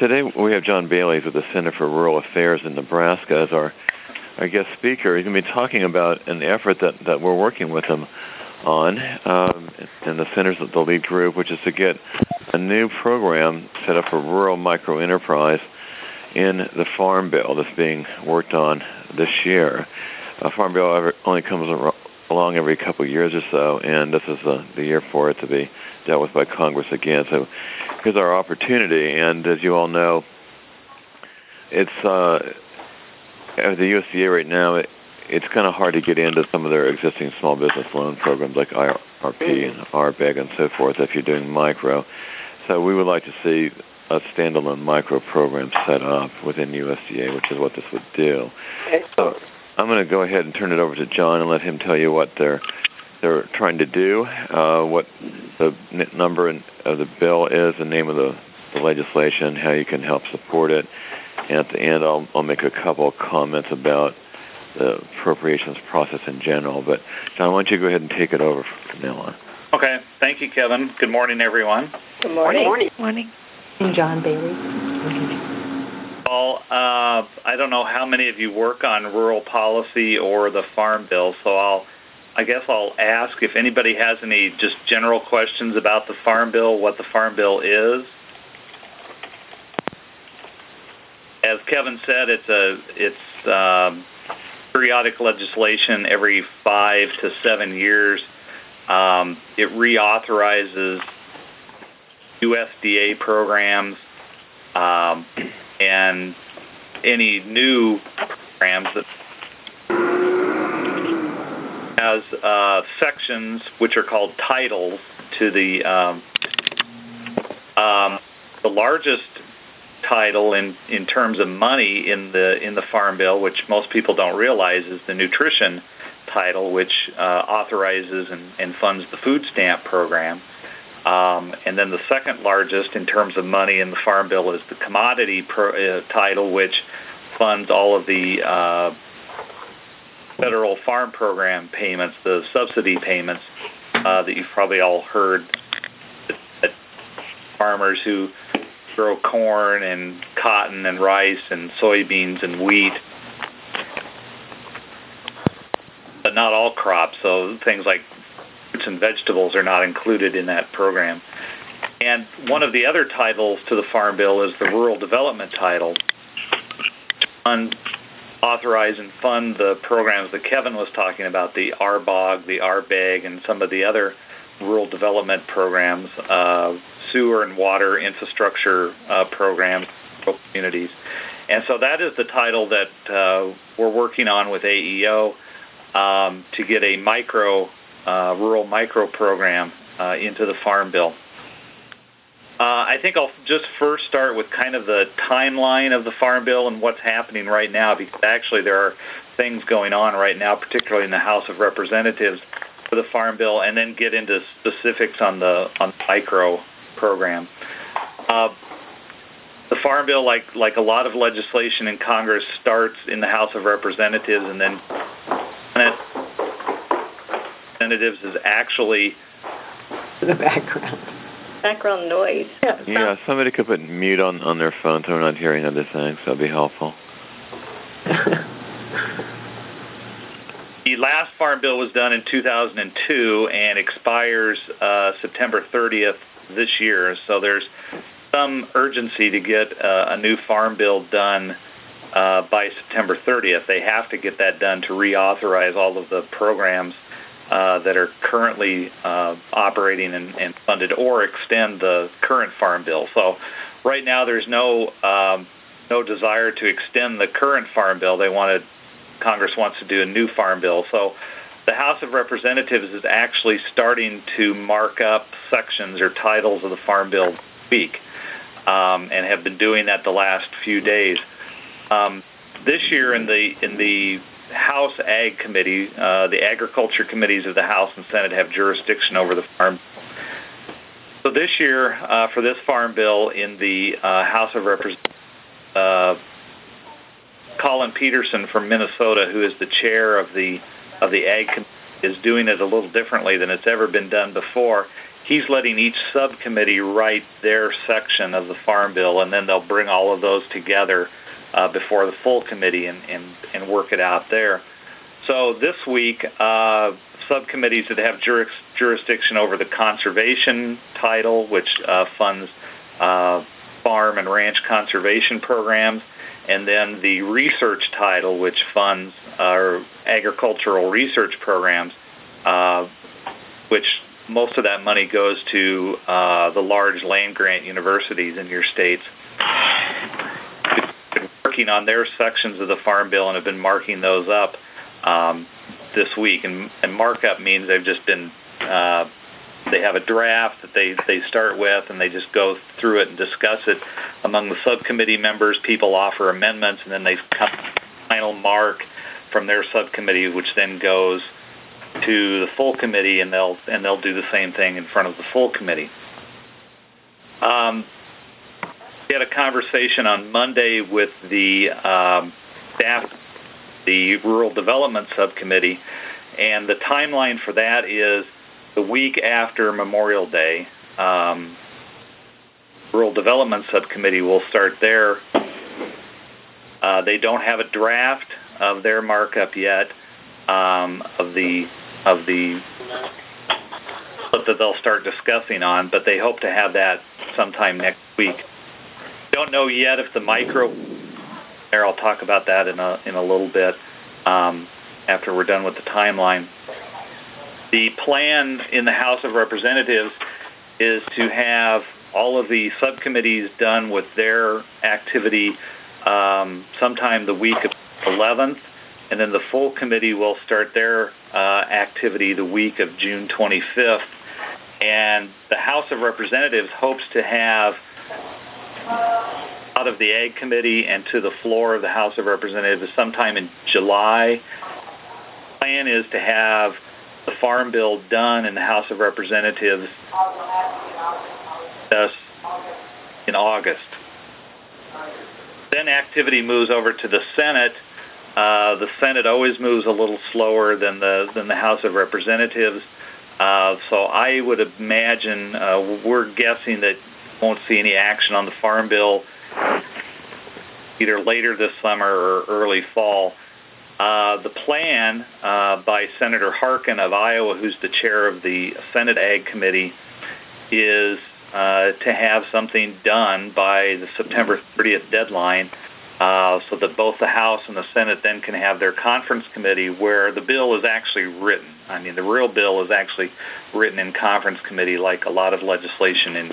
today we have John Bailey with the Center for Rural Affairs in Nebraska as our, our guest speaker. He's going to be talking about an effort that, that we're working with him on um, in the Centers of the Lead Group, which is to get a new program set up for rural micro enterprise in the Farm Bill that's being worked on this year. A Farm Bill only comes along every couple of years or so, and this is the, the year for it to be dealt with by Congress again. So here's our opportunity, and as you all know, it's uh, the USDA right now. It, it's kind of hard to get into some of their existing small business loan programs like IRP and RBEG and so forth if you're doing micro. So we would like to see a standalone micro program set up within USDA, which is what this would do. So I'm going to go ahead and turn it over to John and let him tell you what they're they're trying to do, uh, what the number of the bill is, the name of the, the legislation, how you can help support it, and at the end I'll, I'll make a couple of comments about the appropriations process in general. But John, why don't you go ahead and take it over from now on? Okay. Thank you, Kevin. Good morning, everyone. Good morning. Good morning. And John Bailey. Well, uh, I don't know how many of you work on rural policy or the Farm Bill, so I'll, I guess I'll ask if anybody has any just general questions about the Farm Bill, what the Farm Bill is. As Kevin said, it's a it's um, periodic legislation every five to seven years. Um, it reauthorizes USDA programs um, and any new programs that has uh, sections which are called titles to the um, um, the largest title in in terms of money in the in the farm bill, which most people don't realize, is the nutrition title, which uh, authorizes and, and funds the food stamp program. Um, and then the second largest in terms of money in the farm bill is the commodity pro, uh, title, which funds all of the uh, federal farm program payments, the subsidy payments uh, that you've probably all heard that farmers who grow corn and cotton and rice and soybeans and wheat, but not all crops. So things like fruits and vegetables are not included in that program. And one of the other titles to the Farm Bill is the Rural Development title. Fund, authorize and fund the programs that Kevin was talking about, the RBOG, the RBEG, and some of the other rural development programs, uh, sewer and water infrastructure uh, programs for communities. And so that is the title that uh, we're working on with AEO um, to get a micro, uh, rural micro program uh, into the Farm Bill. Uh, I think I'll just first start with kind of the timeline of the Farm Bill and what's happening right now, because actually there are things going on right now, particularly in the House of Representatives for the Farm Bill, and then get into specifics on the on the micro program. Uh, the Farm Bill, like like a lot of legislation in Congress, starts in the House of Representatives, and then Senate Representatives is actually the background background noise. Yeah, yeah somebody could put mute on on their phone so we're not hearing other things. That'd be helpful. The last Farm Bill was done in 2002 and expires uh, September 30th this year. So there's some urgency to get uh, a new Farm Bill done uh, by September 30th. They have to get that done to reauthorize all of the programs that are currently uh, operating and, and, funded, or extend the current Farm Bill. So right now, there's no um, no desire to extend the current Farm Bill. They wanted Congress wants to do a new farm bill. So the House of Representatives is actually starting to mark up sections or titles of the farm bill week, um, and have been doing that the last few days. Um, this year in the in the House Ag Committee, uh, the agriculture committees of the House and Senate have jurisdiction over the farm. So this year, uh, for this farm bill in the uh, House of Representatives, uh, Collin Peterson from Minnesota, who is the chair of the of the Ag Committee, is doing it a little differently than it's ever been done before. he's letting each subcommittee write their section of the farm bill, and then they'll bring all of those together uh, before the full committee and, and, and work it out there. So this week, uh, subcommittees that have juris, jurisdiction over the conservation title, which uh, funds uh, farm and ranch conservation programs, and then the research title, which funds our agricultural research programs, uh, which most of that money goes to uh, the large land grant universities in your states. Working on their sections of the farm bill and have been marking those up um, this week. And, and markup means they've just been uh, they have a draft that they they start with and they just go through it and discuss it among the subcommittee members. People offer amendments and then they come final mark from their subcommittee, which then goes to the full committee and they'll and they'll do the same thing in front of the full committee. Um, we had a conversation on Monday with the um, staff, the rural development subcommittee, and the timeline for that is the week after Memorial Day. Um, rural development subcommittee will start there. Uh, they don't have a draft of their markup yet um, of the of the that they'll start discussing on, but they hope to have that sometime next week. Don't know yet if the micro. There, I'll talk about that in a in a little bit um, after we're done with the timeline. The plan in the House of Representatives is to have all of the subcommittees done with their activity um, sometime the week of 11th, and then the full committee will start their uh, activity the week of June 25th. And the House of Representatives hopes to have out of the Ag Committee and to the floor of the House of Representatives sometime in July. Plan is to have the Farm Bill done in the House of Representatives in August. Then activity moves over to the Senate. Uh, the Senate always moves a little slower than the than the House of Representatives. Uh, so I would imagine uh, we're guessing that won't see any action on the Farm Bill either later this summer or early fall. Uh, the plan uh, by Senator Harkin of Iowa, who's the chair of the Senate Ag Committee, is uh, to have something done by the September 30th deadline uh, so that both the House and the Senate then can have their conference committee where the bill is actually written. I mean, the real bill is actually written in conference committee like a lot of legislation in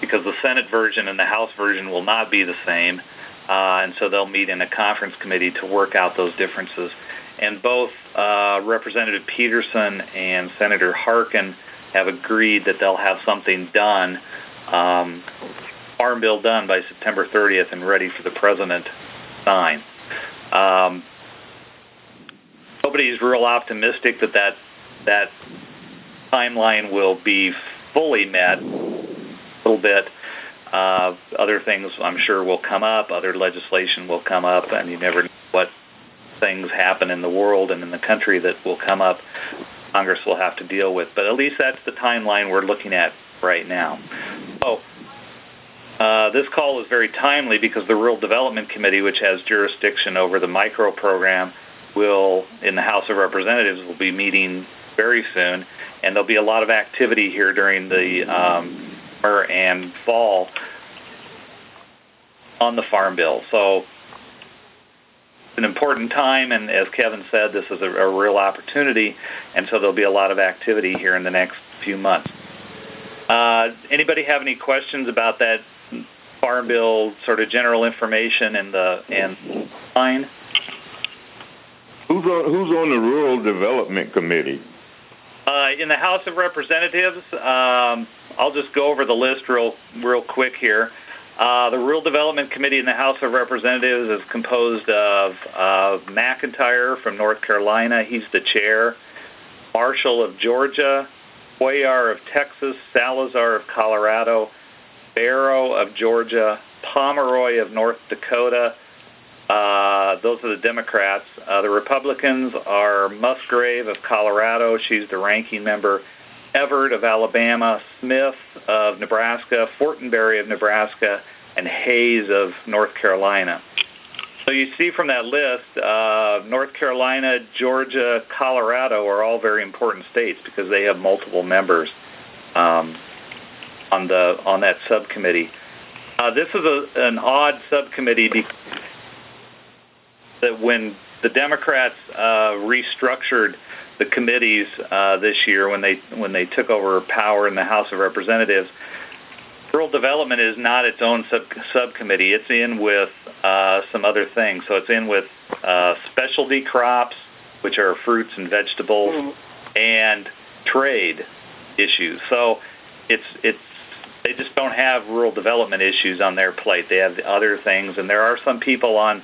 because the Senate version and the House version will not be the same, uh, and so they'll meet in a conference committee to work out those differences. And both uh, Representative Peterson and Senator Harkin have agreed that they'll have something done, um, Farm Bill done by September 30th and ready for the President to sign. Um, nobody's real optimistic that that, that timeline will be fully met little bit. Uh, other things I'm sure will come up. Other legislation will come up, and you never know what things happen in the world and in the country that will come up. Congress will have to deal with. But at least that's the timeline we're looking at right now. So uh, this call is very timely because the Rural Development Committee, which has jurisdiction over the micro program, will in the House of Representatives will be meeting very soon, and there'll be a lot of activity here during the um, and fall on the farm bill. So it's an important time, and as Kevin said, this is a, a real opportunity, and so there'll be a lot of activity here in the next few months. Uh, anybody have any questions about that farm bill sort of general information and the and line? Who's on Who's on the Rural Development Committee? Uh, in the House of Representatives, um, I'll just go over the list real real quick here. Uh, the Rural Development Committee in the House of Representatives is composed of uh, McIntyre from North Carolina. He's the chair. Marshall of Georgia, Cuellar of Texas, Salazar of Colorado, Barrow of Georgia, Pomeroy of North Dakota. Uh, those are the Democrats. Uh, the Republicans are Musgrave of Colorado. She's the ranking member. Everett of Alabama, Smith of Nebraska, Fortenberry of Nebraska, and Hayes of North Carolina. So you see from that list, uh, North Carolina, Georgia, Colorado are all very important states because they have multiple members um, on the on that subcommittee. Uh, this is a, an odd subcommittee because that when the Democrats uh, restructured the committees uh, this year when they when they took over power in the House of Representatives, rural development is not its own sub subcommittee. It's in with uh, some other things. So it's in with uh, specialty crops, which are fruits and vegetables, mm-hmm. and trade issues. So it's it's they just don't have rural development issues on their plate. They have other things, and there are some people on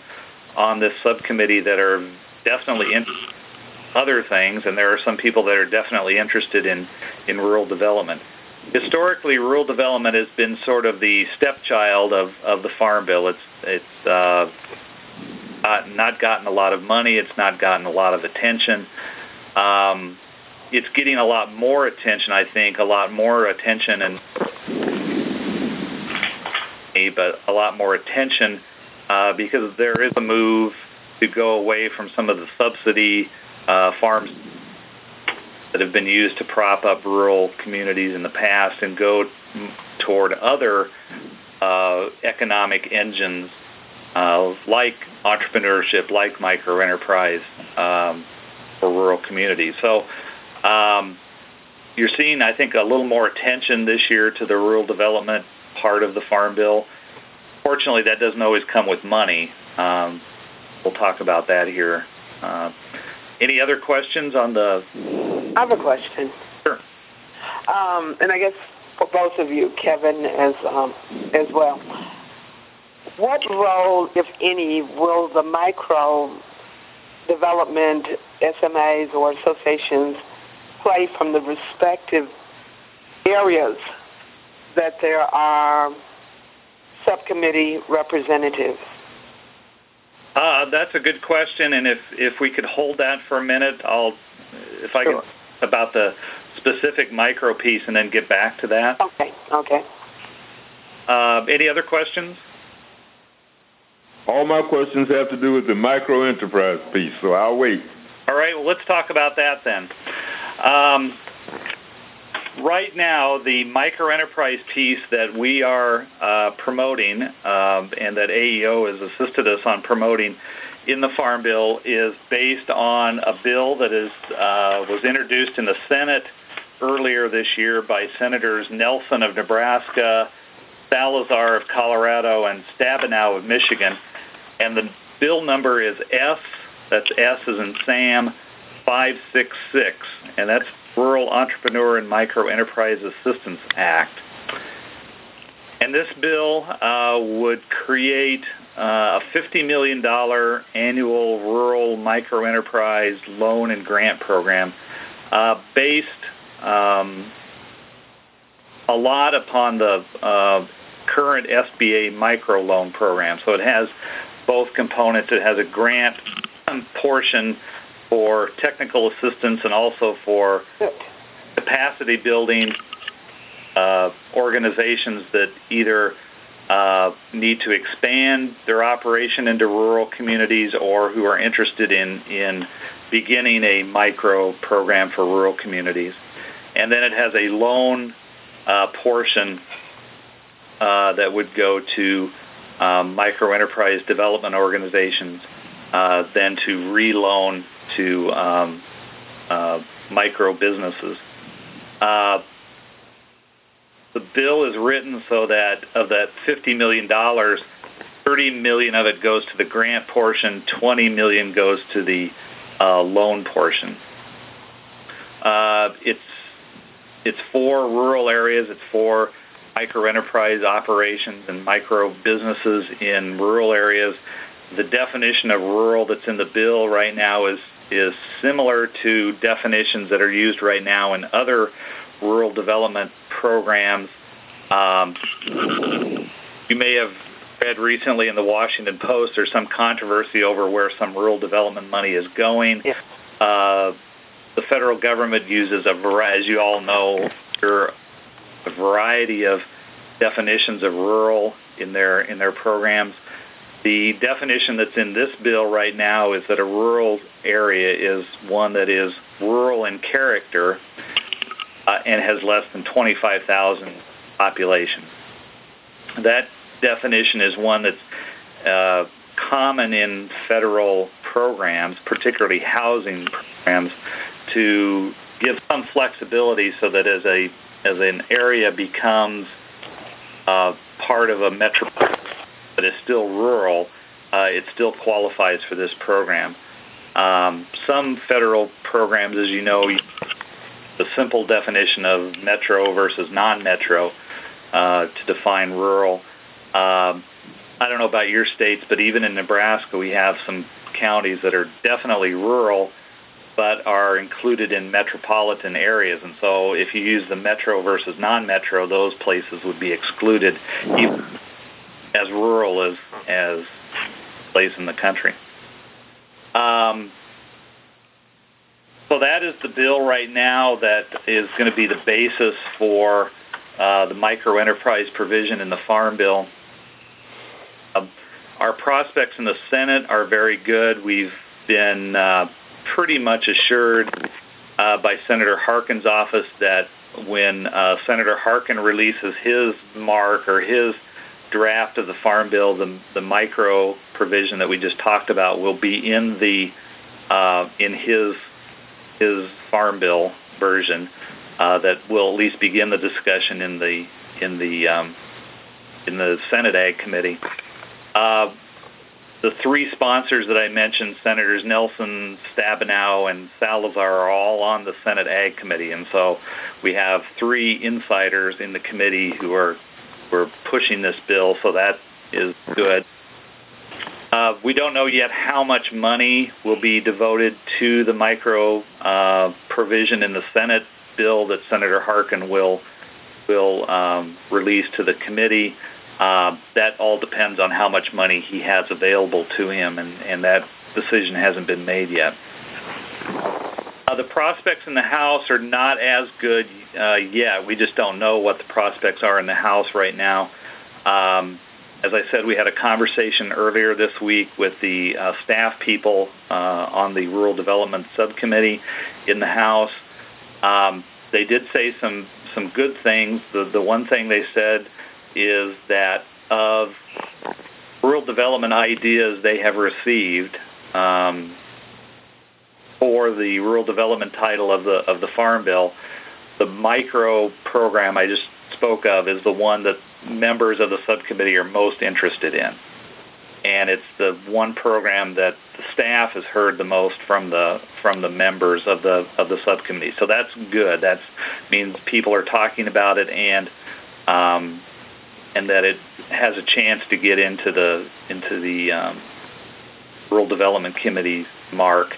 on this subcommittee that are definitely in other things, and there are some people that are definitely interested in in rural development historically, rural development has been sort of the stepchild of, of the farm bill. It's it's uh, not gotten a lot of money. It's not gotten a lot of attention. Um, it's getting a lot more attention, I think, a lot more attention and but a lot more attention uh, because there is a move to go away from some of the subsidy uh, farms that have been used to prop up rural communities in the past and go toward other uh, economic engines uh, like entrepreneurship, like microenterprise um, for rural communities. So um, you're seeing, I think, a little more attention this year to the rural development part of the Farm Bill. Fortunately, that doesn't always come with money. Um, we'll talk about that here. Uh, any other questions on the I have a question. Sure. Um, and I guess for both of you, Kevin as um, as well. What role, if any, will the micro development SMAs or associations play from the respective areas that there are subcommittee representatives? Uh, that's a good question, and if if we could hold that for a minute, I'll if I sure. could about the specific micro piece and then get back to that. Okay. Okay. Uh, any other questions? All my questions have to do with the micro enterprise piece, so I'll wait. All right. Well, let's talk about that then. Um, right now, the micro enterprise piece that we are uh, promoting um, and that AEO has assisted us on promoting in the Farm Bill is based on a bill that is uh, was introduced in the Senate earlier this year by Senators Nelson of Nebraska, Salazar of Colorado, and Stabenow of Michigan. And the bill number is S, that's S as in Sam, 566, and that's Rural Entrepreneur and Micro Enterprise Assistance Act. And this bill uh, would create uh, a $50 million annual rural microenterprise loan and grant program uh, based um, a lot upon the uh, current SBA microloan program. So it has both components. It has a grant portion for technical assistance and also for capacity building uh, organizations that either uh, need to expand their operation into rural communities or who are interested in, in beginning a micro program for rural communities. And then it has a loan uh, portion uh, that would go to um, micro enterprise development organizations, uh, then to reloan to um, uh, micro businesses. Uh, the bill is written so that of that $50 million, 30 million of it goes to the grant portion, 20 million goes to the uh, loan portion. Uh, it's it's for rural areas. It's for micro enterprise operations and micro businesses in rural areas. The definition of rural that's in the bill right now is is similar to definitions that are used right now in other rural development programs. Um, you may have read recently in the Washington Post there's some controversy over where some rural development money is going. Yeah. Uh, the federal government uses a variety, as you all know, a variety of definitions of rural in their in their programs. The definition that's in this bill right now is that a rural area is one that is rural in character uh, and has less than 25,000 population. That definition is one that's uh, common in federal programs, particularly housing programs, to give some flexibility so that as a as an area becomes uh, part of a metropolitan but is still rural, uh, it still qualifies for this program. Um, some federal programs, as you know, the simple definition of metro versus non-metro uh, to define rural. Um, I don't know about your states, but even in Nebraska, we have some counties that are definitely rural, but are included in metropolitan areas. And so, if you use the metro versus non-metro, those places would be excluded, even as rural as as place in the country. Um, so that is the bill right now that is going to be the basis for uh, the micro enterprise provision in the Farm Bill. Uh, our prospects in the Senate are very good. We've been uh, pretty much assured uh, by Senator Harkin's office that when uh, Senator Harkin releases his mark or his draft of the Farm Bill, the, the micro provision that we just talked about will be in the uh, in his his Farm Bill version uh, that will at least begin the discussion in the in the um, in the Senate Ag Committee. Uh, the three sponsors that I mentioned, Senators Nelson, Stabenow, and Salazar, are all on the Senate Ag Committee, and so we have three insiders in the committee who are we're pushing this bill, so that is good. Uh, we don't know yet how much money will be devoted to the micro uh, provision in the Senate bill that Senator Harkin will will um, release to the committee. Uh, that all depends on how much money he has available to him, and, and that decision hasn't been made yet. Uh, the prospects in the House are not as good uh, yet. We just don't know what the prospects are in the House right now. Um, as I said, we had a conversation earlier this week with the uh, staff people uh, on the Rural Development Subcommittee in the House. Um, they did say some some good things. The the one thing they said is that of rural development ideas they have received um, for the rural development title of the of the Farm Bill, the micro program I just spoke of is the one that members of the subcommittee are most interested in. And it's the one program that the staff has heard the most from the from the members of the of the subcommittee. So that's good. That means people are talking about it and um, and that it has a chance to get into the into the um, rural development committee mark.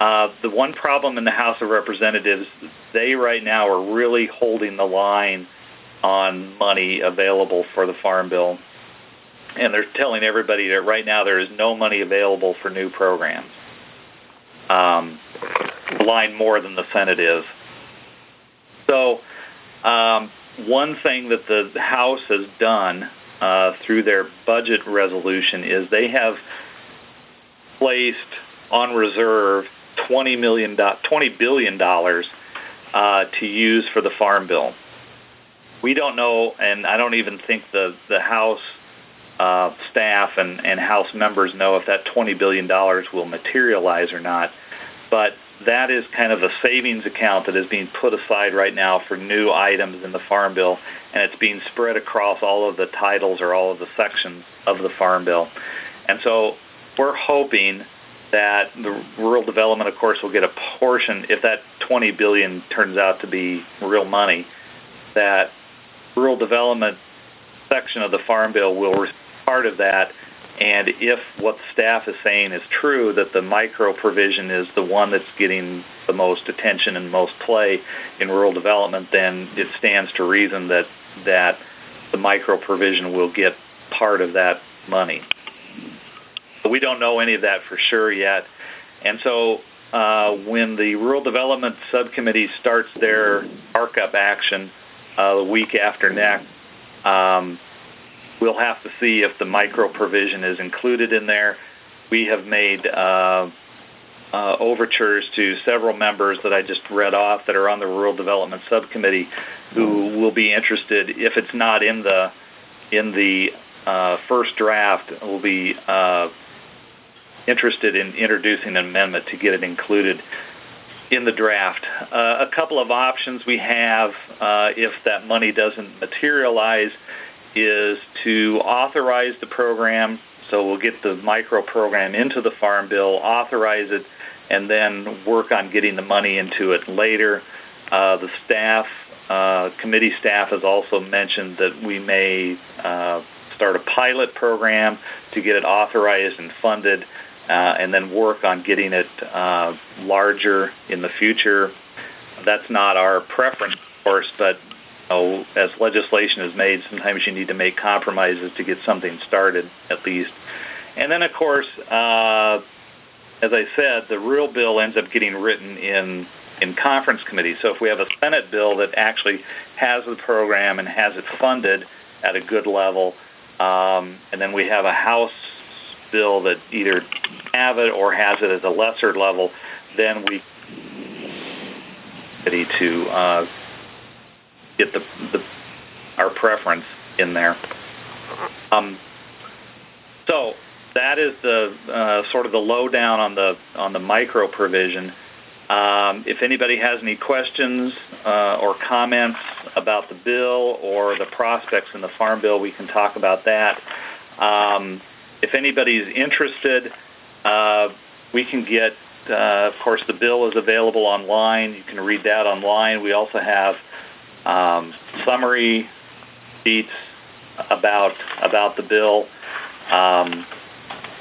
Uh, the one problem in the House of Representatives, they right now are really holding the line on money available for the Farm Bill. And they're telling everybody that right now there is no money available for new programs. Um, line more than the Senate is. So, um, one thing that the House has done uh, through their budget resolution is they have placed on reserve twenty million, twenty billion dollars uh, to use for the Farm Bill we don't know, and I don't even think the the House uh, staff and, and House members know if that $20 billion will materialize or not. But that is kind of a savings account that is being put aside right now for new items in the Farm Bill, and it's being spread across all of the titles or all of the sections of the Farm Bill. And so we're hoping that the rural development, of course, will get a portion if that 20 billion turns out to be real money. That rural development section of the Farm Bill will part of that. And if what staff is saying is true, that the micro provision is the one that's getting the most attention and most play in rural development, then it stands to reason that that the micro provision will get part of that money. We don't know any of that for sure yet. And so uh, when the Rural Development Subcommittee starts their markup action uh, the week after next, um, we'll have to see if the micro provision is included in there. We have made uh, uh, overtures to several members that I just read off that are on the Rural Development Subcommittee who will be interested if it's not in the in the uh, first draft will be uh, interested in introducing an amendment to get it included in the draft. Uh, a couple of options we have uh, if that money doesn't materialize is to authorize the program. So we'll get the micro program into the Farm Bill, authorize it, and then work on getting the money into it later. Uh, the staff, uh, committee staff has also mentioned that we may uh, start a pilot program to get it authorized and funded, and then work on getting it uh, larger in the future. That's not our preference, of course, but know, as legislation is made, sometimes you need to make compromises to get something started at least. And then, of course, uh, as I said, the real bill ends up getting written in in conference committee. So if we have a Senate bill that actually has the program and has it funded at a good level, um, and then we have a House bill that either have it or has it at a lesser level, then we ready to uh, get the, the our preference in there. Um, so that is the uh, sort of the lowdown on the on the micro provision. Um, if anybody has any questions uh, or comments about the bill or the prospects in the farm bill, we can talk about that. Um, if anybody's interested, uh, we can get. Uh, of course, the bill is available online. You can read that online. We also have um, summary sheets about about the bill, um,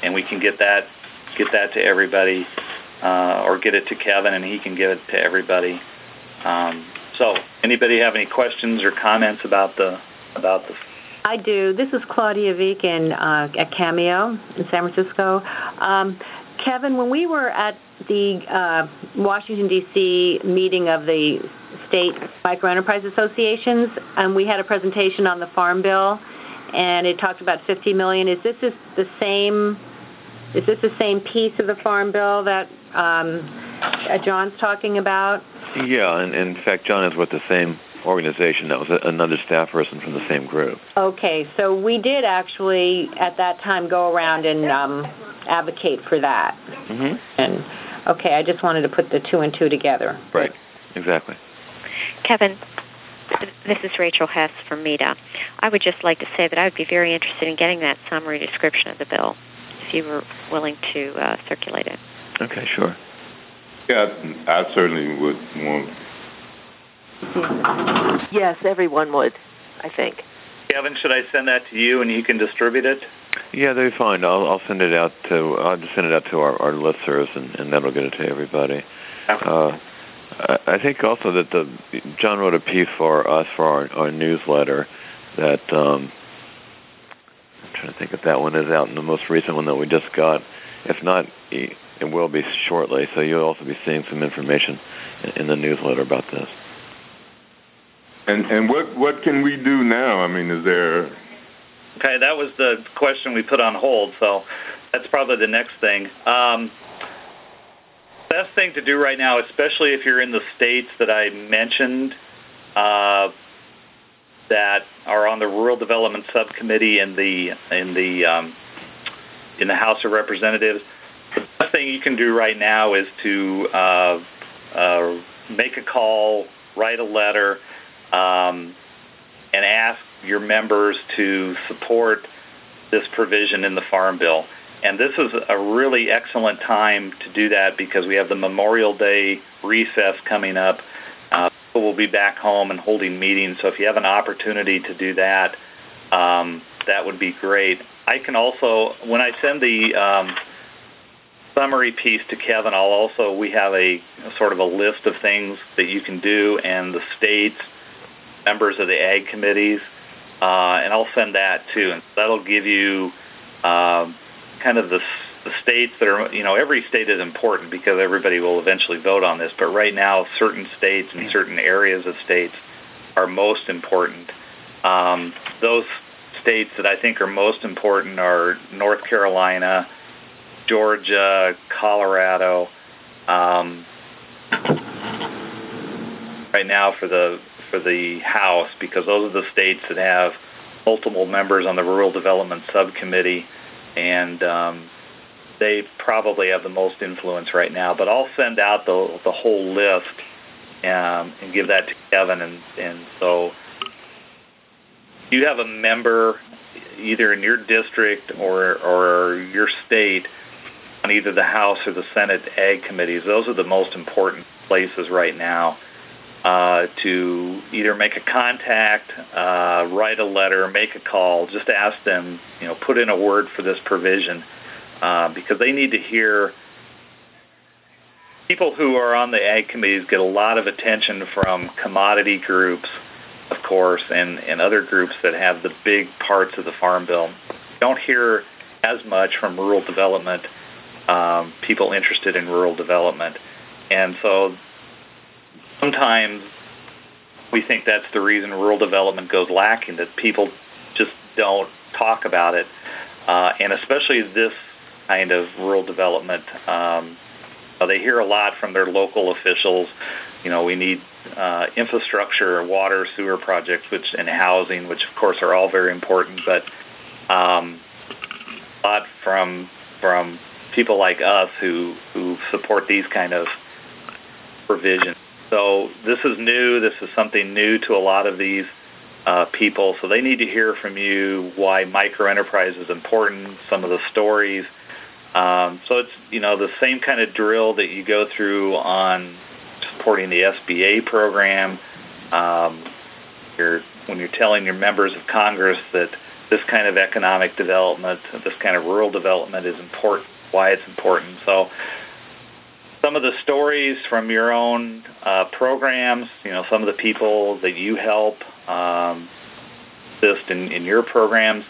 and we can get that get that to everybody, uh, or get it to Kevin, and he can give it to everybody. Um, so, anybody have any questions or comments about the about the? I do. This is Claudia Viken uh, at Cameo in San Francisco. Um, Kevin, when we were at the uh, Washington D.C. meeting of the state microenterprise associations, and we had a presentation on the farm bill, and it talked about 50 million. Is this the same? Is this the same piece of the farm bill that um, John's talking about? Yeah, and in fact, John is with the same organization. That was another staff person from the same group. Okay, so we did actually at that time go around and um, advocate for that. Mm-hmm. And okay, I just wanted to put the two and two together. Right. Exactly. Kevin, this is Rachel Hess from MEDA. I would just like to say that I would be very interested in getting that summary description of the bill if you were willing to uh, circulate it. Okay, sure. Yeah, I certainly would want. Yes, everyone would, I think. Kevin, should I send that to you and you can distribute it? Yeah, that'd be fine. I'll, I'll send it out to I'll just send it out to our, our listservs, and, and that'll get it to everybody. Uh, I think also that the John wrote a piece for us for our, our newsletter that um, I'm trying to think if that one is out in the most recent one that we just got. If not, it will be shortly. So you'll also be seeing some information in the newsletter about this. And and what what can we do now? I mean, is there? Okay, that was the question we put on hold. So that's probably the next thing. Um, best thing to do right now, especially if you're in the states that I mentioned uh, that are on the Rural Development Subcommittee in the in the um, in the House of Representatives, the best thing you can do right now is to uh, uh, make a call, write a letter, um, and ask your members to support this provision in the Farm Bill. And this is a really excellent time to do that because we have the Memorial Day recess coming up. Uh, we'll be back home and holding meetings. So if you have an opportunity to do that, um, that would be great. I can also, when I send the um, summary piece to Kevin, I'll also, we have a, a sort of a list of things that you can do and the states, members of the ag committees, uh, and I'll send that too. And that'll give you um, kind of the the states that are, you know, every state is important because everybody will eventually vote on this. But right now, certain states and certain areas of states are most important. Um, those states that I think are most important are North Carolina, Georgia, Colorado. Um, right now for the for the House because those are the states that have multiple members on the Rural Development Subcommittee, and um, they probably have the most influence right now. But I'll send out the the whole list um, and give that to Kevin, and and so you have a member either in your district or or your state on either the House or the Senate Ag committees. Those are the most important places right now uh, to either make a contact, uh, write a letter, make a call. Just ask them, you know, put in a word for this provision uh, because they need to hear. People who are on the ag committees get a lot of attention from commodity groups, of course, and, and other groups that have the big parts of the farm bill. Don't hear as much from rural development um, people interested in rural development. And so sometimes we think that's the reason rural development goes lacking, that people just don't talk about it. Uh, and especially this kind of rural development, um, they hear a lot from their local officials. You know, we need uh, infrastructure, water, sewer projects, which and housing, which of course are all very important. But um, a lot from from people like us who who support these kind of provisions. So this is new. This is something new to a lot of these uh, people. So they need to hear from you why microenterprise is important, some of the stories. Um, so it's you know the same kind of drill that you go through on supporting the SBA program. Um, you're, when you're telling your members of Congress that this kind of economic development, this kind of rural development is important why it's important. So some of the stories from your own uh, programs, you know, some of the people that you help um, assist in, in your programs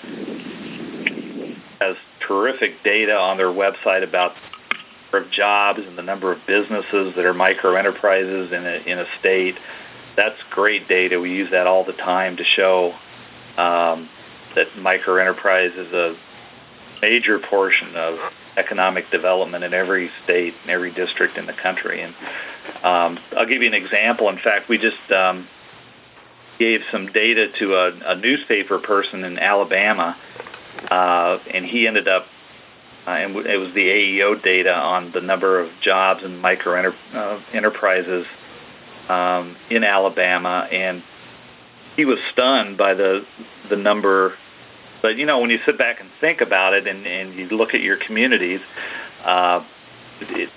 has terrific data on their website about the number of jobs and the number of businesses that are micro enterprises in a, in a state. That's great data. We use that all the time to show um, that micro enterprise is a major portion of economic development in every state and every district in the country. And um, I'll give you an example. In fact, we just um, gave some data to a, a newspaper person in Alabama, uh, and he ended up, uh, and it was the AEO data on the number of jobs and micro enter, uh, enterprises um, in Alabama, and he was stunned by the the number but you know, when you sit back and think about it, and, and you look at your communities, uh, it,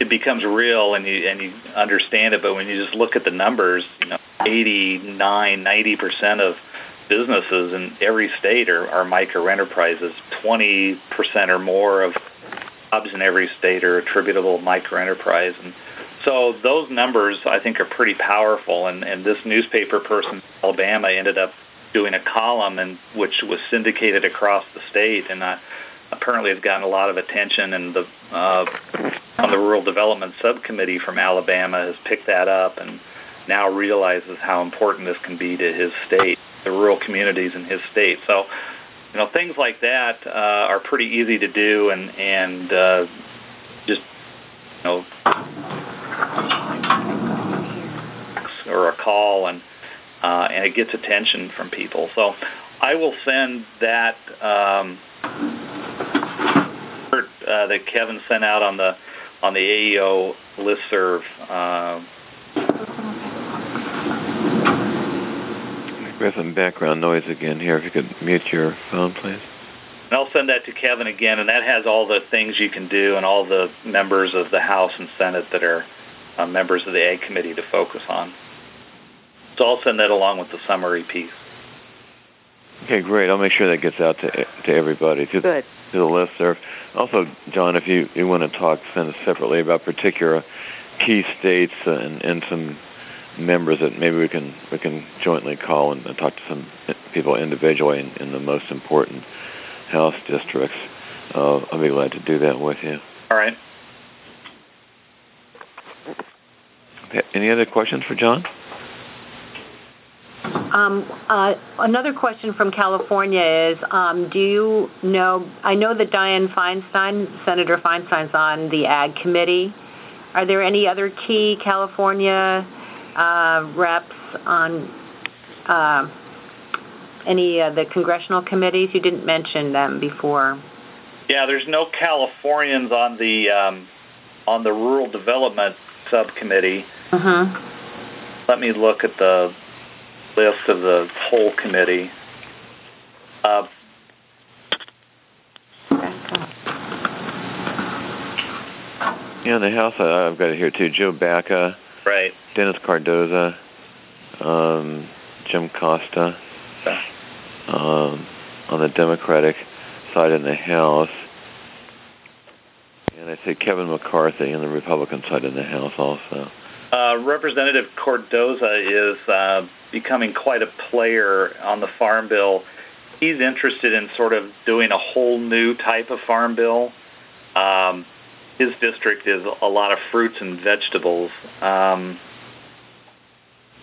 it becomes real, and you and you understand it. But when you just look at the numbers, you know, 89, 90 percent of businesses in every state are, are micro enterprises. 20 percent or more of jobs in every state are attributable micro enterprise, and so those numbers I think are pretty powerful. And, and this newspaper person in Alabama ended up doing a column and which was syndicated across the state and uh, apparently has gotten a lot of attention and the uh, on the rural development subcommittee from Alabama has picked that up and now realizes how important this can be to his state, the rural communities in his state. So, you know, things like that uh, are pretty easy to do and and uh, just you know or a call and uh, and it gets attention from people. So I will send that um, uh, that Kevin sent out on the on the AEO listserv. Uh, we have some background noise again here. If you could mute your phone, please. And I'll send that to Kevin again, and that has all the things you can do and all the members of the House and Senate that are uh, members of the Ag Committee to focus on. So I'll send that along with the summary piece. Okay, great. I'll make sure that gets out to to everybody to, Good. to the list there. Also, John, if you, you want to talk, send us separately about particular key states and, and some members that maybe we can we can jointly call and, and talk to some people individually in, in the most important House districts. uh, I'll be glad to do that with you. All right. Any other questions for John? Um, uh, another question from California is, um, do you know, I know that Dianne Feinstein, Senator Feinstein's on the Ag Committee. Are there any other key California uh, reps on uh, any of the congressional committees? You didn't mention them before. Yeah, there's no Californians on the um, on the rural development subcommittee. Uh-huh. Let me look at the list of the whole committee. Uh, Yeah, the House, I've got it here too. Joe Baca, right. Dennis Cardoza, um, Jim Costa, um, on the Democratic side in the House. And I say Kevin McCarthy on the Republican side in the House also. Uh, Representative Cardoza is uh, becoming quite a player on the Farm Bill. He's interested in sort of doing a whole new type of Farm Bill. Um, his district is a lot of fruits and vegetables. Um,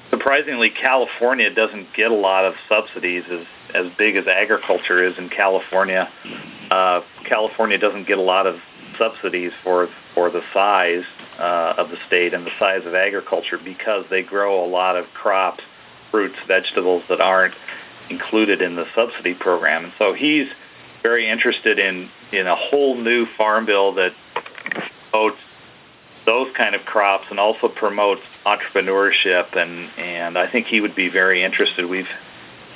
surprisingly, California doesn't get a lot of subsidies as as big as agriculture is in California. Uh, California doesn't get a lot of subsidies for for the size uh, of the state and the size of agriculture because they grow a lot of crops, fruits, vegetables that aren't included in the subsidy program. And so he's very interested in in a whole new farm bill that promotes those kind of crops and also promotes entrepreneurship and and I think he would be very interested. We've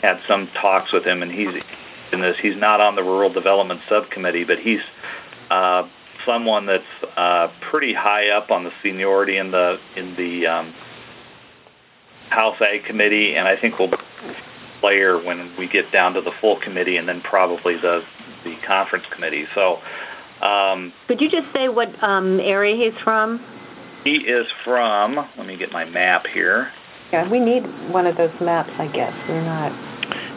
had some talks with him and he's in this. He's not on the rural development subcommittee, but he's uh, someone that's uh, pretty high up on the seniority in the in the um, House Ag Committee, and I think we'll player when we get down to the full committee, and then probably the the conference committee. So, um, Could you just say what um, area he's from? he is from. Let me get my map here. Yeah, we need one of those maps, I guess. We're not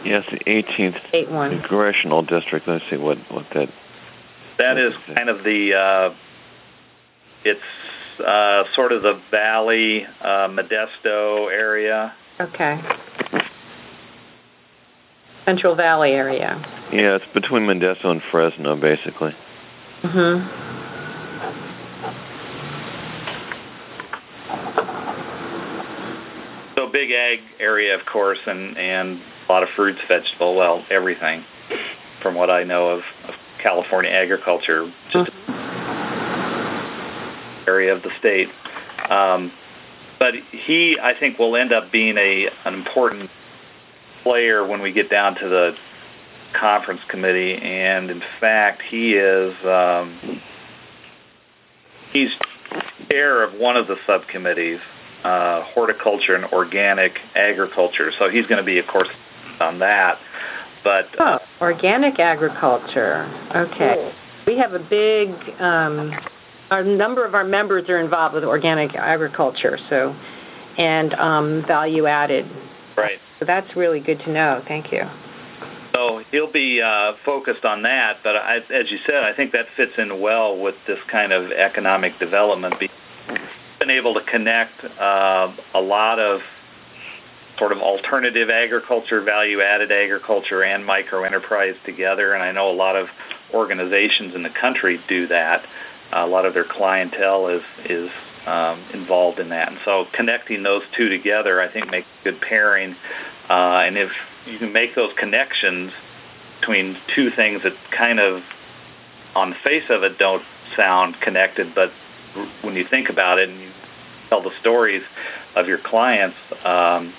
Yes, the 18th eight one. Congressional District. Let's see what, what that. That is kind of the. Uh, it's uh, sort of the Valley uh, Modesto area. Okay. Central Valley area. Yeah, it's between Modesto and Fresno, basically. Mhm. So big ag area, of course, and and a lot of fruits, vegetable, well, everything. From what I know of, of California agriculture, just area of the state. Um, but he, I think, will end up being a an important player when we get down to the conference committee. And in fact, he is um, he's chair of one of the subcommittees, uh, horticulture and organic agriculture. So he's going to be, of course, on that. But Oh, organic agriculture. Okay. We have a big, um, a number of our members are involved with organic agriculture, so, and um, value added. right. So that's really good to know. Thank you. So he'll be uh, focused on that, but I, as you said, I think that fits in well with this kind of economic development. Be- been able to connect uh, a lot of sort of alternative agriculture, value-added agriculture, and micro enterprise together, and I know a lot of organizations in the country do that. a lot of their clientele is is um, involved in that, and so connecting those two together, I think, makes good pairing. Uh, and if you can make those connections between two things that kind of, on the face of it, don't sound connected, but when you think about it and you tell the stories of your clients, um,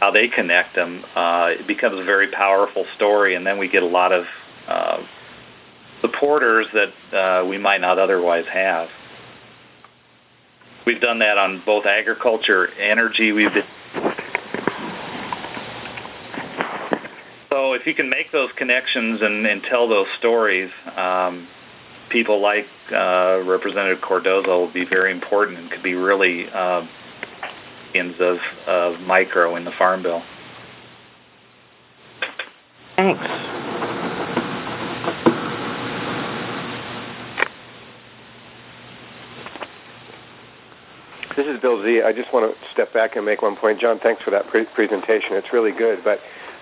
how they connect them, uh, it becomes a very powerful story, and then we get a lot of uh, supporters that uh, we might not otherwise have. We've done that on both agriculture, energy. We've been so if you can make those connections and, and tell those stories, um, people like uh, Representative Cardoza will be very important and could be really uh, of, of micro in the Farm Bill. Thanks. This is Bill Z. I just want to step back and make one point. John, thanks for that pre- presentation. It's really good. But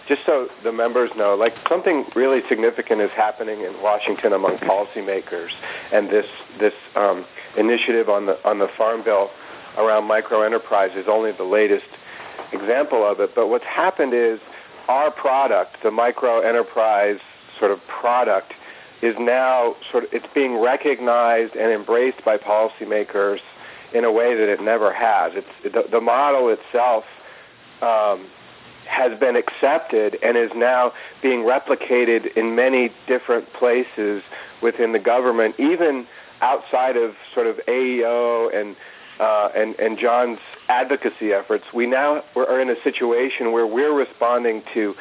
just so the members know, like something really significant is happening in Washington among policymakers, and this this um, initiative on the on the Farm Bill around micro enterprise is only the latest example of it. But what's happened is our product, the micro enterprise sort of product, is now sort of it's being recognized and embraced by policymakers in a way that it never has. It's the, the model itself. Um, has been accepted and is now being replicated in many different places within the government, even outside of sort of AEO and uh, and and John's advocacy efforts. We now are in a situation where we're responding to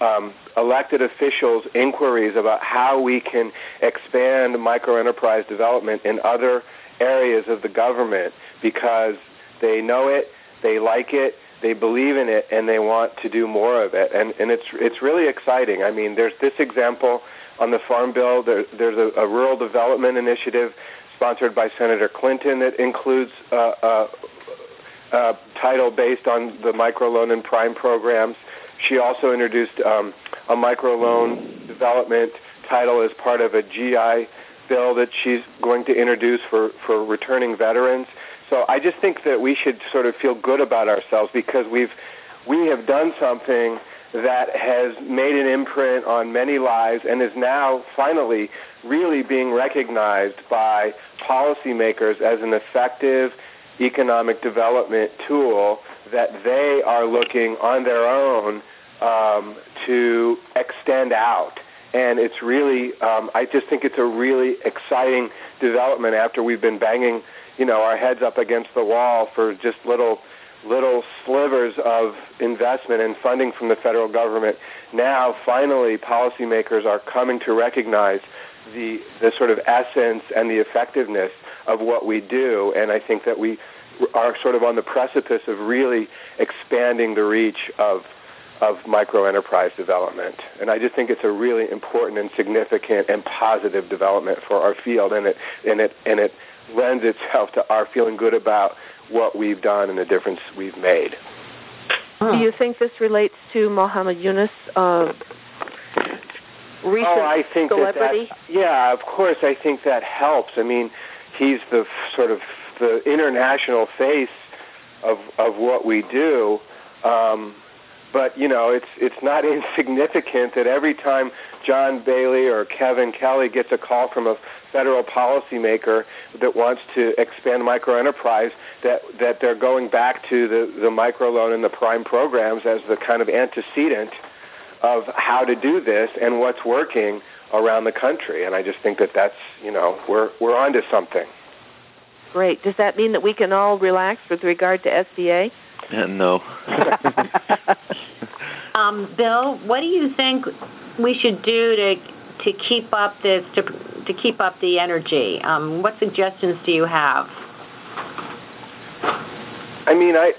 um, elected officials' inquiries about how we can expand microenterprise development in other areas of the government because they know it, they like it, they believe in it and they want to do more of it. And, and it's, it's really exciting. I mean, there's this example on the Farm Bill. There, there's a, a rural development initiative sponsored by Senator Clinton that includes uh, uh, uh, title based on the microloan and prime programs. She also introduced um, a microloan development title as part of a GI bill that she's going to introduce for, for returning veterans. So I just think that we should sort of feel good about ourselves because we've we have done something that has made an imprint on many lives and is now finally really being recognized by policymakers as an effective economic development tool that they are looking on their own um, to extend out. And it's really, um, I just think it's a really exciting development after we've been banging you know, our heads up against the wall for just little little slivers of investment and funding from the federal government. Now, finally, policymakers are coming to recognize the the sort of essence and the effectiveness of what we do, and I think that we are sort of on the precipice of really expanding the reach of of micro enterprise development. And I just think it's a really important and significant and positive development for our field, and it and it and it lends itself to our feeling good about what we've done and the difference we've made. Do you think this relates to Muhammad Yunus' uh, recent oh, I think celebrity? That that, yeah, of course. I think that helps. I mean, he's the sort of the international face of of what we do. Um, but you know, it's it's not insignificant that every time John Bailey or Kevin Kelly gets a call from a federal policymaker that wants to expand microenterprise that that they're going back to the the microloan and the prime programs as the kind of antecedent of how to do this and what's working around the country. And I just think that that's you know we're we're onto something great does that mean that we can all relax with regard to SBA uh, no um, Bill what do you think we should do to to keep up this to to keep up the energy? Um, what suggestions do you have? I mean, I.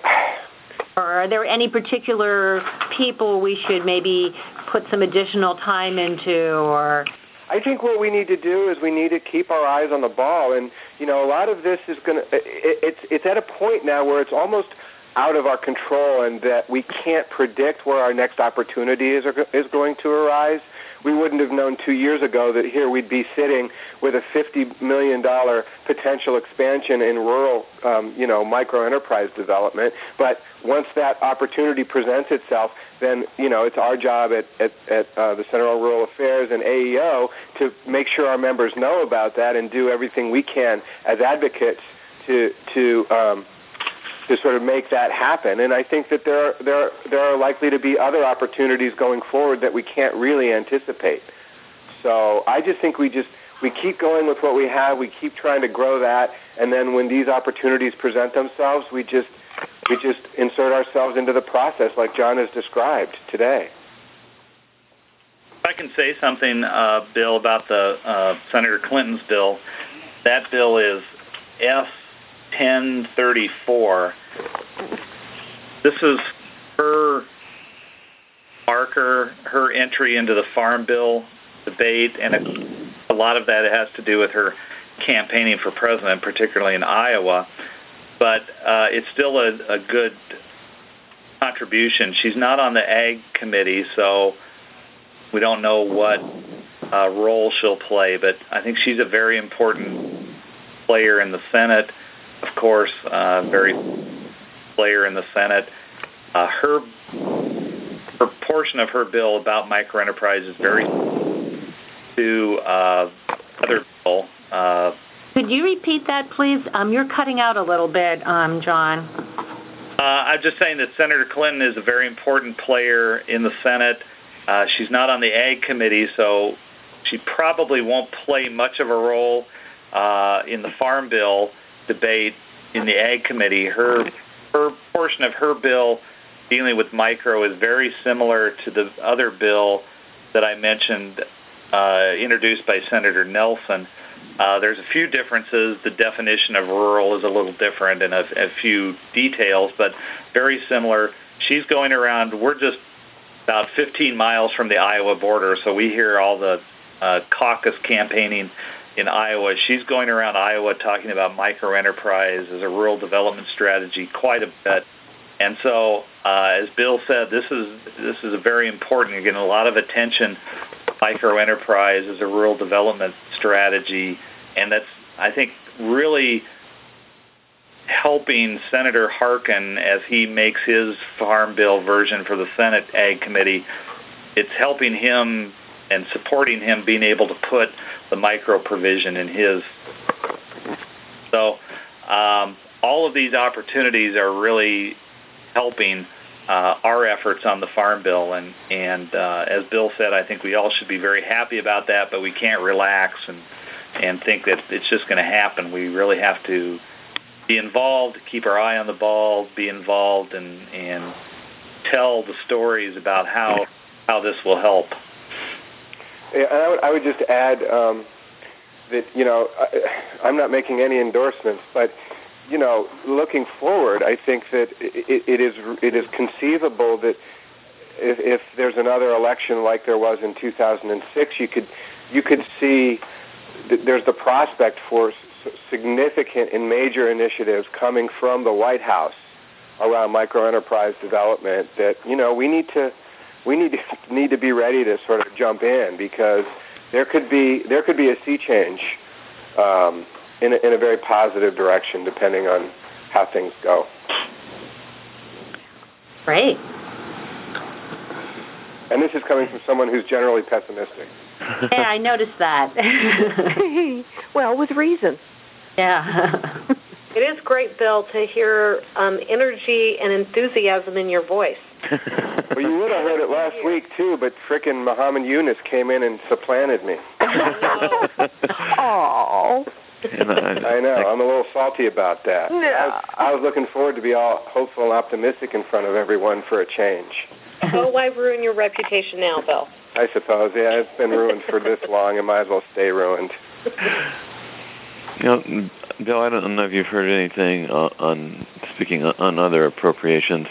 Or are there any particular people we should maybe put some additional time into, or? I think what we need to do is we need to keep our eyes on the ball, and you know, a lot of this is going to. It's it's at a point now where it's almost out of our control, and that we can't predict where our next opportunity is is going to arise we wouldn't have known two years ago that here we'd be sitting with a $50 million potential expansion in rural, um, you know, micro enterprise development. But once that opportunity presents itself, then, you know, it's our job at, at, at uh, the Center on Rural Affairs and AEO to make sure our members know about that and do everything we can as advocates to, to um, to sort of make that happen. And I think that there are, there there are likely to be other opportunities going forward that we can't really anticipate. So I just think we just we keep going with what we have. We keep trying to grow that, and then when these opportunities present themselves, we just we just insert ourselves into the process, like John has described today. If I can say something, uh, Bill, about the uh, Senator Clinton's bill, that bill is F 1034. This is her marker, her entry into the Farm Bill debate, and a, lot of that has to do with her campaigning for president, particularly in Iowa. but uh, it's still a, a good contribution. She's not on the ag committee, so we don't know what uh, role she'll play. But I think she's a very important player in the Senate. Of course, uh, very player in the Senate. Uh, her her portion of her bill about microenterprise is very to uh, other bill. Uh, Could you repeat that, please? Um, you're cutting out a little bit, um, John. Uh, I'm just saying that Senator Clinton is a very important player in the Senate. Uh, she's not on the Ag Committee, so she probably won't play much of a role uh, in the Farm Bill debate in the Ag Committee. Her her portion of her bill dealing with micro is very similar to the other bill that I mentioned uh, introduced by Senator Nelson. Uh, there's a few differences. The definition of rural is a little different and a, a few details, but very similar. She's going around, we're just about 15 miles from the Iowa border, so we hear all the uh, caucus campaigning in Iowa. She's going around Iowa talking about microenterprise as a rural development strategy quite a bit. And so, uh, as Bill said, this is this is a very important. You're getting a lot of attention. Microenterprise as a rural development strategy, and that's I think really helping Senator Harkin as he makes his farm bill version for the Senate Ag Committee. It's helping him and supporting him being able to put the micro provision in his. So um, all of these opportunities are really helping uh, our efforts on the farm bill, and and uh, as Bill said, I think we all should be very happy about that, but we can't relax and and think that it's just going to happen. We really have to be involved, keep our eye on the ball, be involved, and and tell the stories about how how this will help. Yeah, I would, I would just add um, that you know I, I'm not making any endorsements, but you know, looking forward, I think that it, it is it is conceivable that if, if there's another election like there was in 2006, you could you could see that there's the prospect for significant and major initiatives coming from the White House around microenterprise development. That you know we need to we need to need to be ready to sort of jump in because there could be there could be a sea change. Um, in a, in a very positive direction, depending on how things go. Great. And this is coming from someone who's generally pessimistic. yeah, I noticed that. well, with reason. Yeah. it is great, Bill, to hear um, energy and enthusiasm in your voice. Well, you would have heard it last week too, but frickin' Muhammad Yunus came in and supplanted me. Oh. I, I know. I'm a little salty about that. Yeah. I, was, I was looking forward to be all hopeful and optimistic in front of everyone for a change. Oh, why ruin your reputation now, Bill? I suppose. Yeah, it's been ruined for this long. It might as well stay ruined. You know, Bill, I don't know if you've heard anything on, on speaking on other appropriations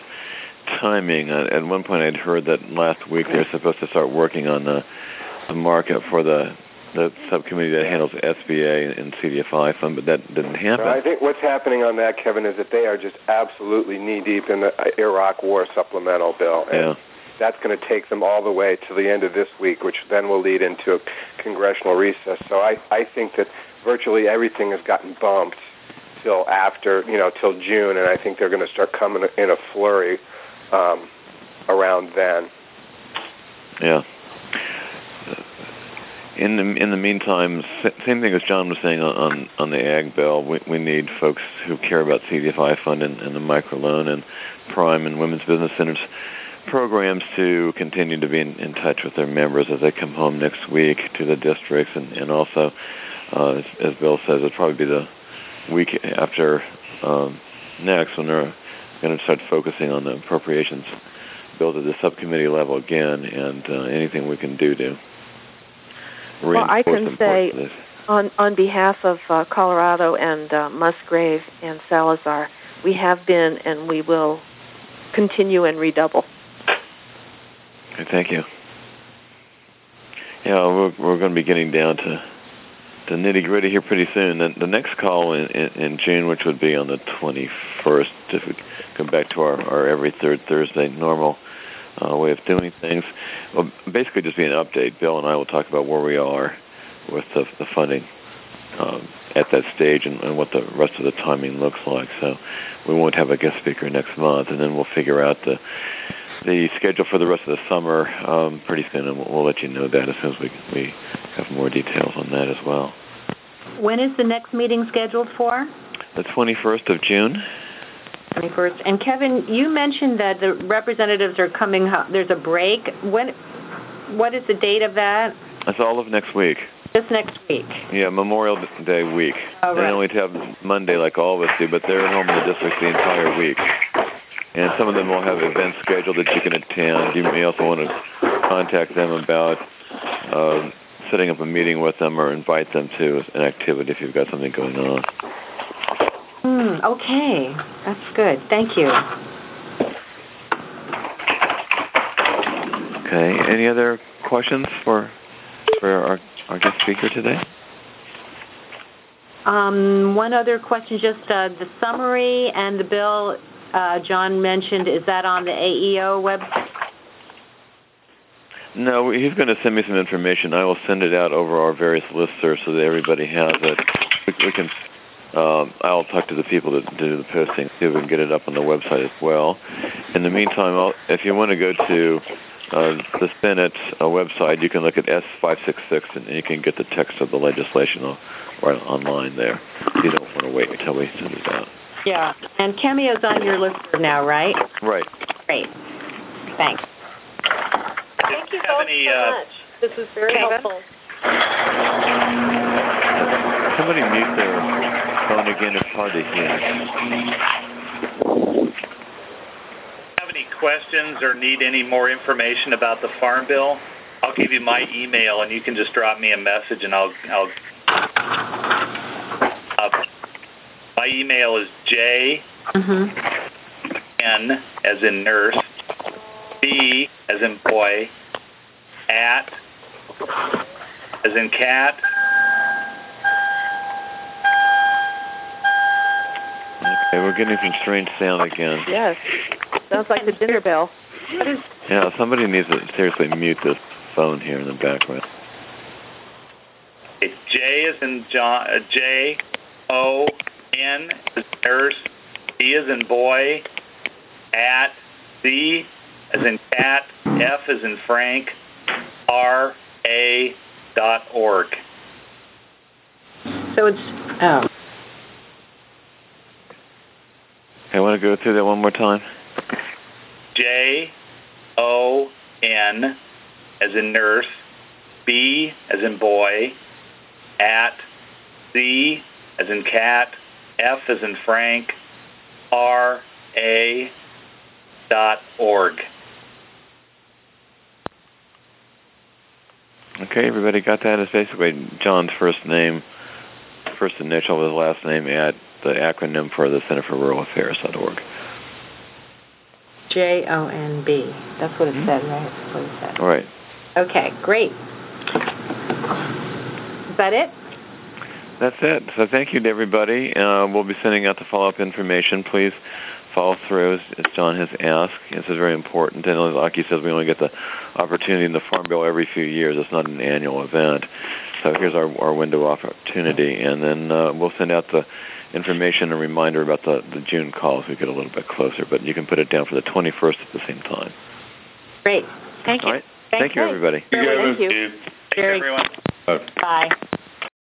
timing. Uh, at one point, I'd heard that last week they're supposed to start working on the, the market for the the subcommittee that handles SBA and CDFI fund, but that didn't happen. I think what's happening on that, Kevin, is that they are just absolutely knee deep in the uh, Iraq War supplemental bill. And yeah. That's going to take them all the way to the end of this week, which then will lead into a congressional recess. So I, I think that virtually everything has gotten bumped till after, you know, till June, and I think they're going to start coming in a flurry um, around then. Yeah in the in the meantime, same thing as John was saying on on the ag bill. We we need folks who care about CDFI fund and, and the microloan and prime and women's business centers programs to continue to be in, in touch with their members as they come home next week to the districts and and also uh, as, as Bill says, it'll probably be the week after um, next when they're going to start focusing on the appropriations bill at the subcommittee level again and uh, anything we can do to reinforce well, I can say on on behalf of uh, Colorado and uh, Musgrave and Salazar, we have been and we will continue and redouble. Okay, thank you. Yeah, we're we're going to be getting down to the nitty gritty here pretty soon. The, the next call in, in, in, June, which would be on the 21st, if we come back to our, our every third Thursday normal uh, way of doing things, will basically just be an update. Bill and I will talk about where we are with the, the funding um, at that stage and, and, what the rest of the timing looks like. So we won't have a guest speaker next month, and then we'll figure out the the schedule for the rest of the summer um, pretty soon, and we'll, we'll, let you know that as soon as we we have more details on that as well. When is the next meeting scheduled for? The 21st of June. 21st. And Kevin, you mentioned that the representatives are coming. There's a break. When? What is the date of that? That's all of next week. Just next week. Yeah, Memorial Day week. Oh, right. They only have Monday like all of us do, but they're home in the district the entire week. And some of them will have events scheduled that you can attend. You may also want to contact them about uh, setting up a meeting with them or invite them to an activity if you've got something going on. Hmm, okay, that's good. Thank you. Okay. Any other questions for for our our guest speaker today? Um, one other question, just uh, the summary and the bill John mentioned, is that on the AEO website? No, he's going to send me some information. I will send it out over our various listservs so that everybody has it. We, we can. Um, I'll talk to the people that do the posting, see if we can get it up on the website as well. In the meantime, I'll, if you want to go to uh, the Senate uh, website, you can look at S566 and you can get the text of the legislation right online there. You don't want to wait until we send it out. Yeah, and Cameo's on your list now, right? Right. Great. Thanks. Thank you both any, so uh, much. This is very helpful. Somebody mute their phone again. It's hard to hear Have any questions or need any more information about the Farm Bill, I'll give you my email and you can just drop me a message and I'll. I'll my email is J mm-hmm. N as in nurse, B as in boy, at as in cat. Okay, we're getting some strange sound again. Yes. Sounds like the dinner bell. Yeah, somebody needs to seriously mute this phone here in the background. It's J is in John, uh, J O N is nurse, B is in boy, at C as in cat, F as in Frank, R A dot org. So it's oh. I want to go through that one more time. J O N as in nurse, B as in boy, at C as in cat, F is in Frank, R A dot org. Okay, everybody got that? It's basically John's first name, first initial of his last name at the acronym for the Center for Rural Affairs dot org. J O N B. That's what it mm-hmm. said, right? That's what it said. All right. Okay, great. Is that it? That's it. So thank you to everybody. Uh, we'll be sending out the follow-up information. Please follow through as, as John has asked. This is very important. And like he says, we only get the opportunity in the Farm Bill every few years. It's not an annual event. So here's our, our window of opportunity. And then uh, we'll send out the information and reminder about the, the June call as we get a little bit closer. But you can put it down for the 21st at the same time. Great. Thank you. All right. Thank you, everybody. Thank you. Thank you, everyone. Bye.